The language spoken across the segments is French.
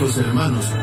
nuestros hermanos.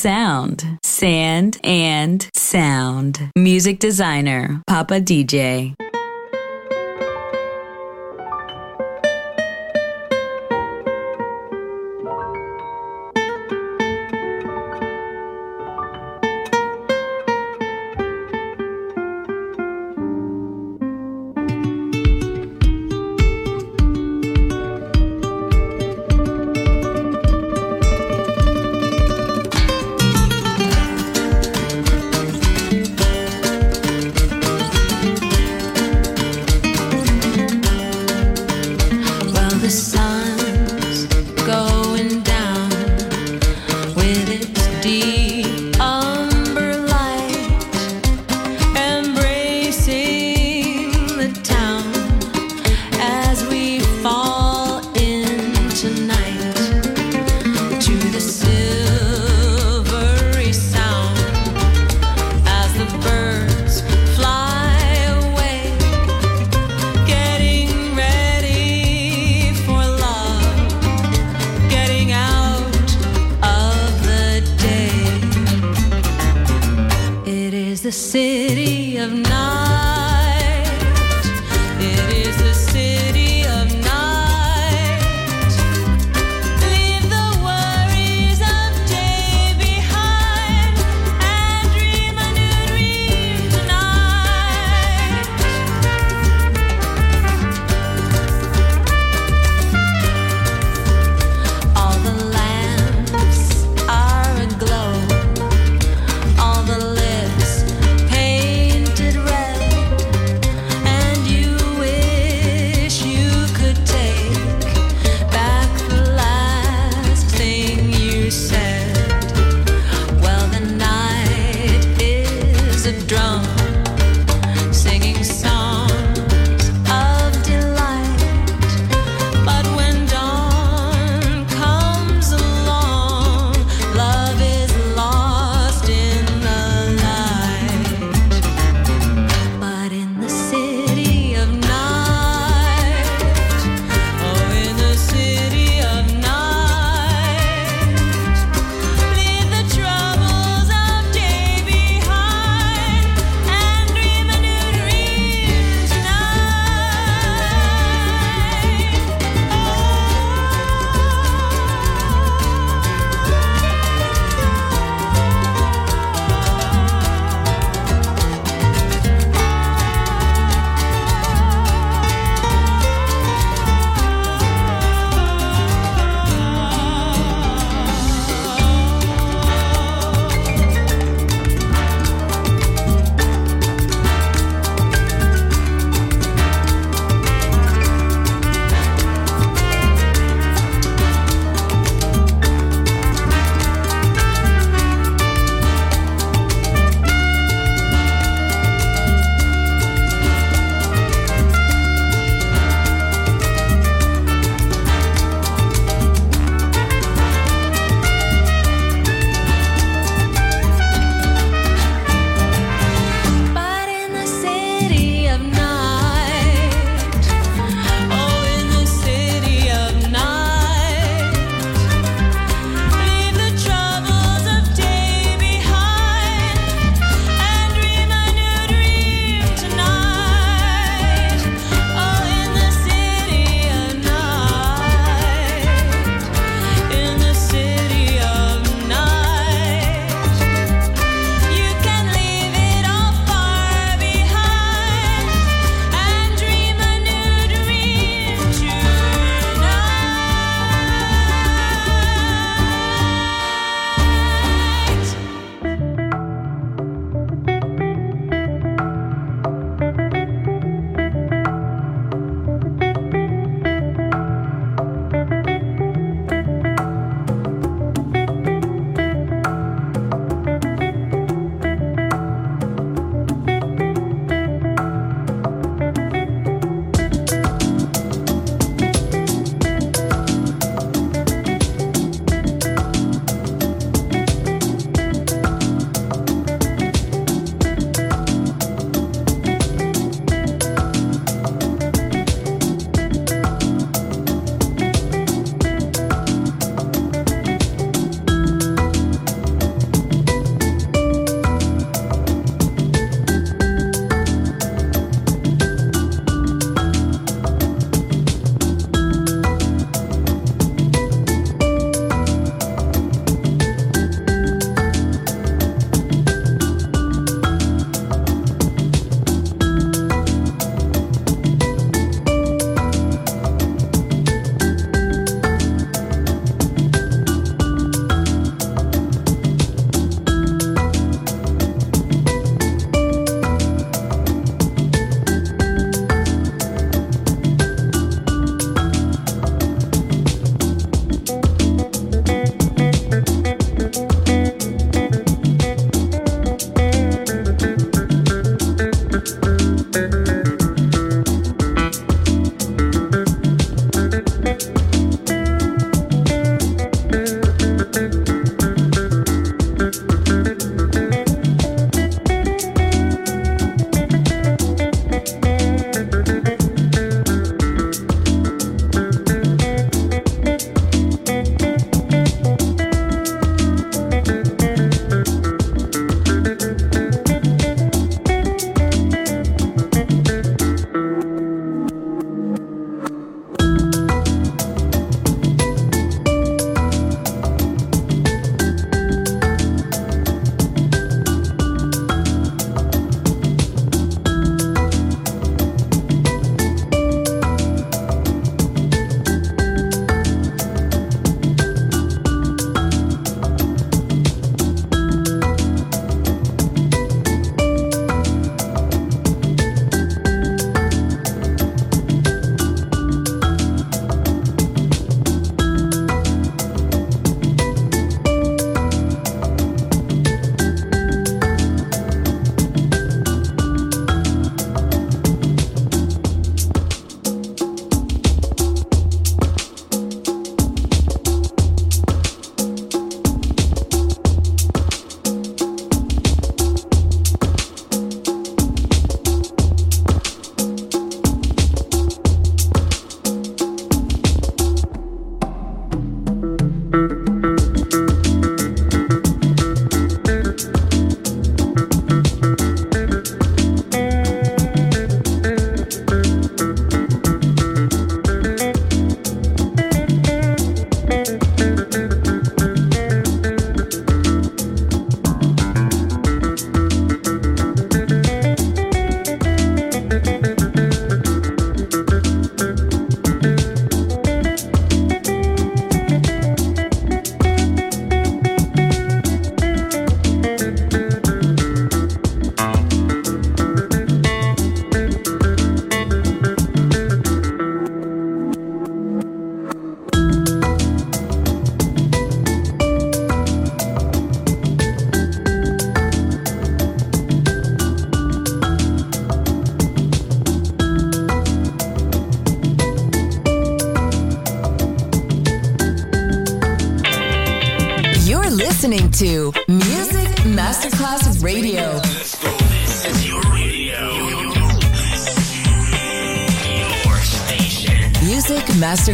sound. Sand and sound. Music designer, Papa DJ.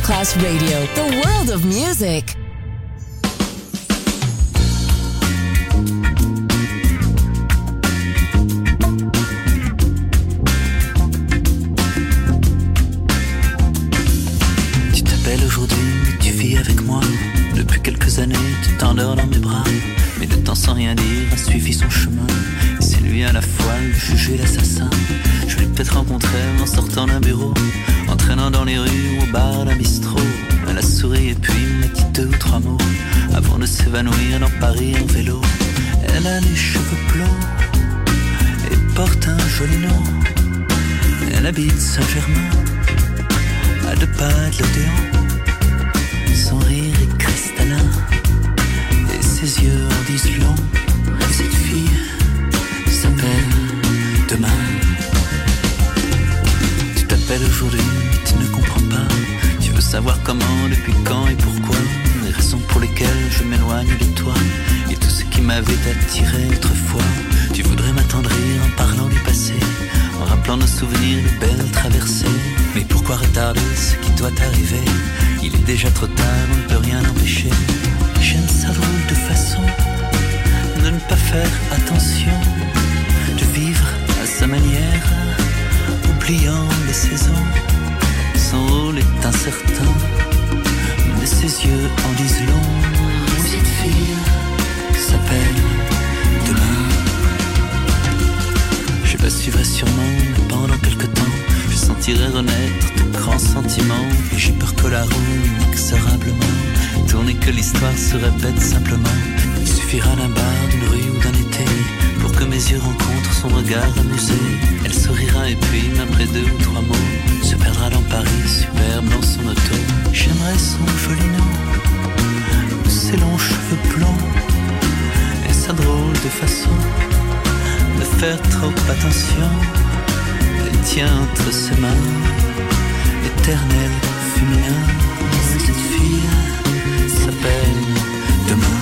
Masterclass Radio, the world of music. Tu t'appelles aujourd'hui, tu vis avec moi. Depuis quelques années, tu t'endors dans mes bras. Mais de temps sans rien dire, a suivi son chemin. C'est lui à la fois le juge et l'assassin. Je l'ai peut-être rencontré en sortant d'un bureau, dans les rues au bar d'un bistrot. Elle a souri et puis m'a dit deux ou trois mots avant de s'évanouir dans Paris en vélo. Elle a les cheveux blonds et porte un joli nom. Elle habite Saint-Germain à deux pas de l'Odéon. Son rire est cristallin et ses yeux en disent long. Cette fille s'appelle demain. Tu t'appelles aujourd'hui, tu ne comprends pas. Tu veux savoir comment, depuis quand et pourquoi. Les raisons pour lesquelles je m'éloigne de toi et tout ce qui m'avait attiré autrefois. Tu voudrais m'attendrir en parlant du passé, en rappelant nos souvenirs de belles traversées. Mais pourquoi retarder ce qui doit arriver Il est déjà trop tard, on ne peut rien empêcher. J'aime sa drôle de façon de ne pas faire attention, de vivre à sa manière, oubliant les saisons. Son rôle est incertain, mais ses yeux en disent long. Cette fille s'appelle demain. Je la suivrai sûrement, mais pendant quelque temps, je sentirai renaître de grands sentiments. Et j'ai peur que la roue, inexorablement, tourne et que l'histoire se répète simplement. Son regard amusé. Elle sourira et puis, après deux ou trois mots, se perdra dans Paris, superbe dans son auto. J'aimerais son joli nom, ses longs cheveux blonds, et sa drôle de façon de faire trop attention. Elle tient entre ses mains l'éternel féminin. Cette fille s'appelle demain.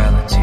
duality.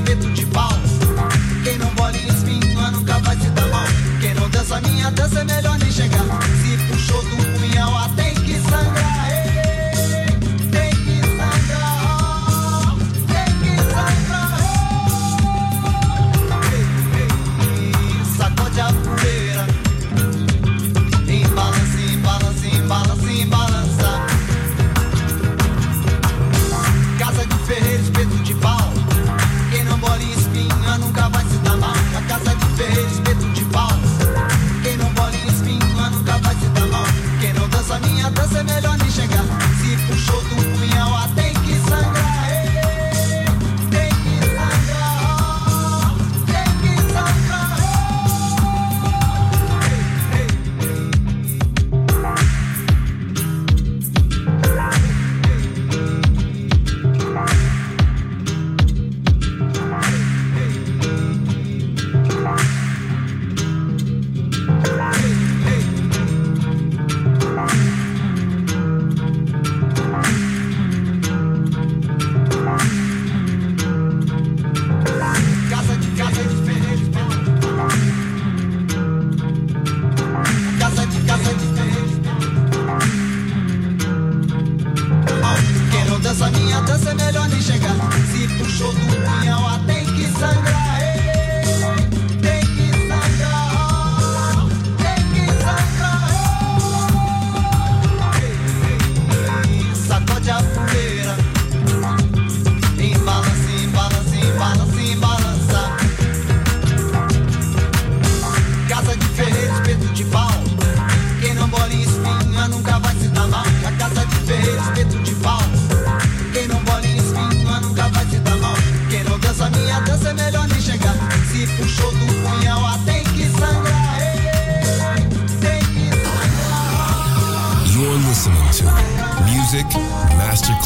respeito de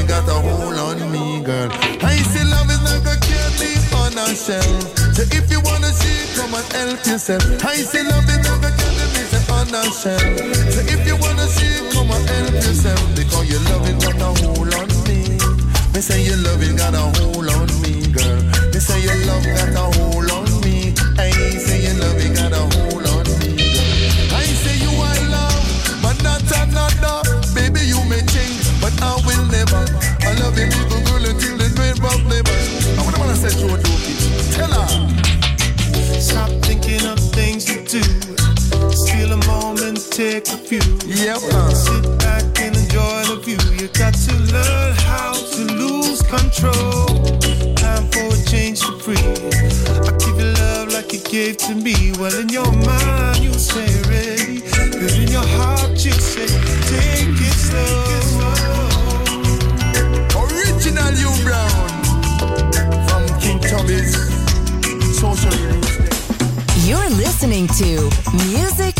you got a hold on me, girl. I say love is like a candy on a shelf. So if you wanna see, come and help yourself. I say love is like a candy on a shelf. So if you wanna see, come and help yourself. Because your love is got a hold on me. Me say your love is got a hold on me, girl. Me say your love got a hold Radio. Uh. Sit back and enjoy the view. You got to learn how to lose control. Time for a change to free. I give you love like you gave to me. Well, in your mind, you say ready. But in your heart, you say take it slow. Original you brown from King Tubby's social. You're listening to Music